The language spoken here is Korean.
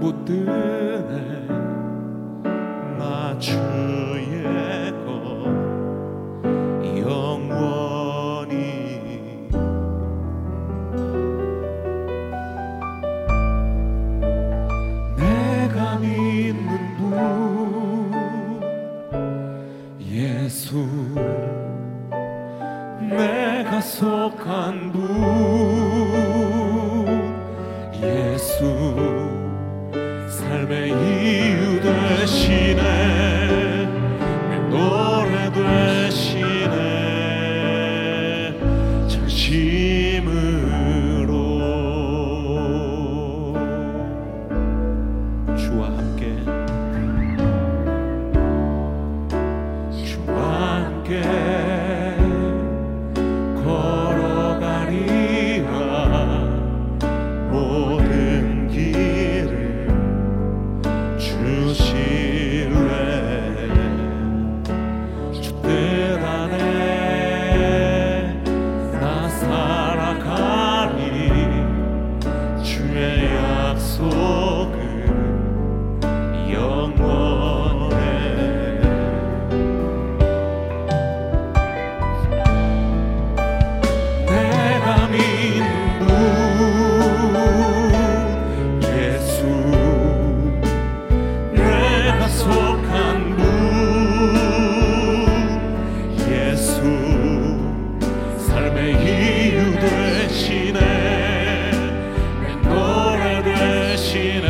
못 드네. 나 주의 것 영원히. 내가 믿는 분 예수. 내가 속한 분 예수. 삶의 이유 되시네. 내 노래 되시네. 진심으로. 주와 함께. 주와 함께. watching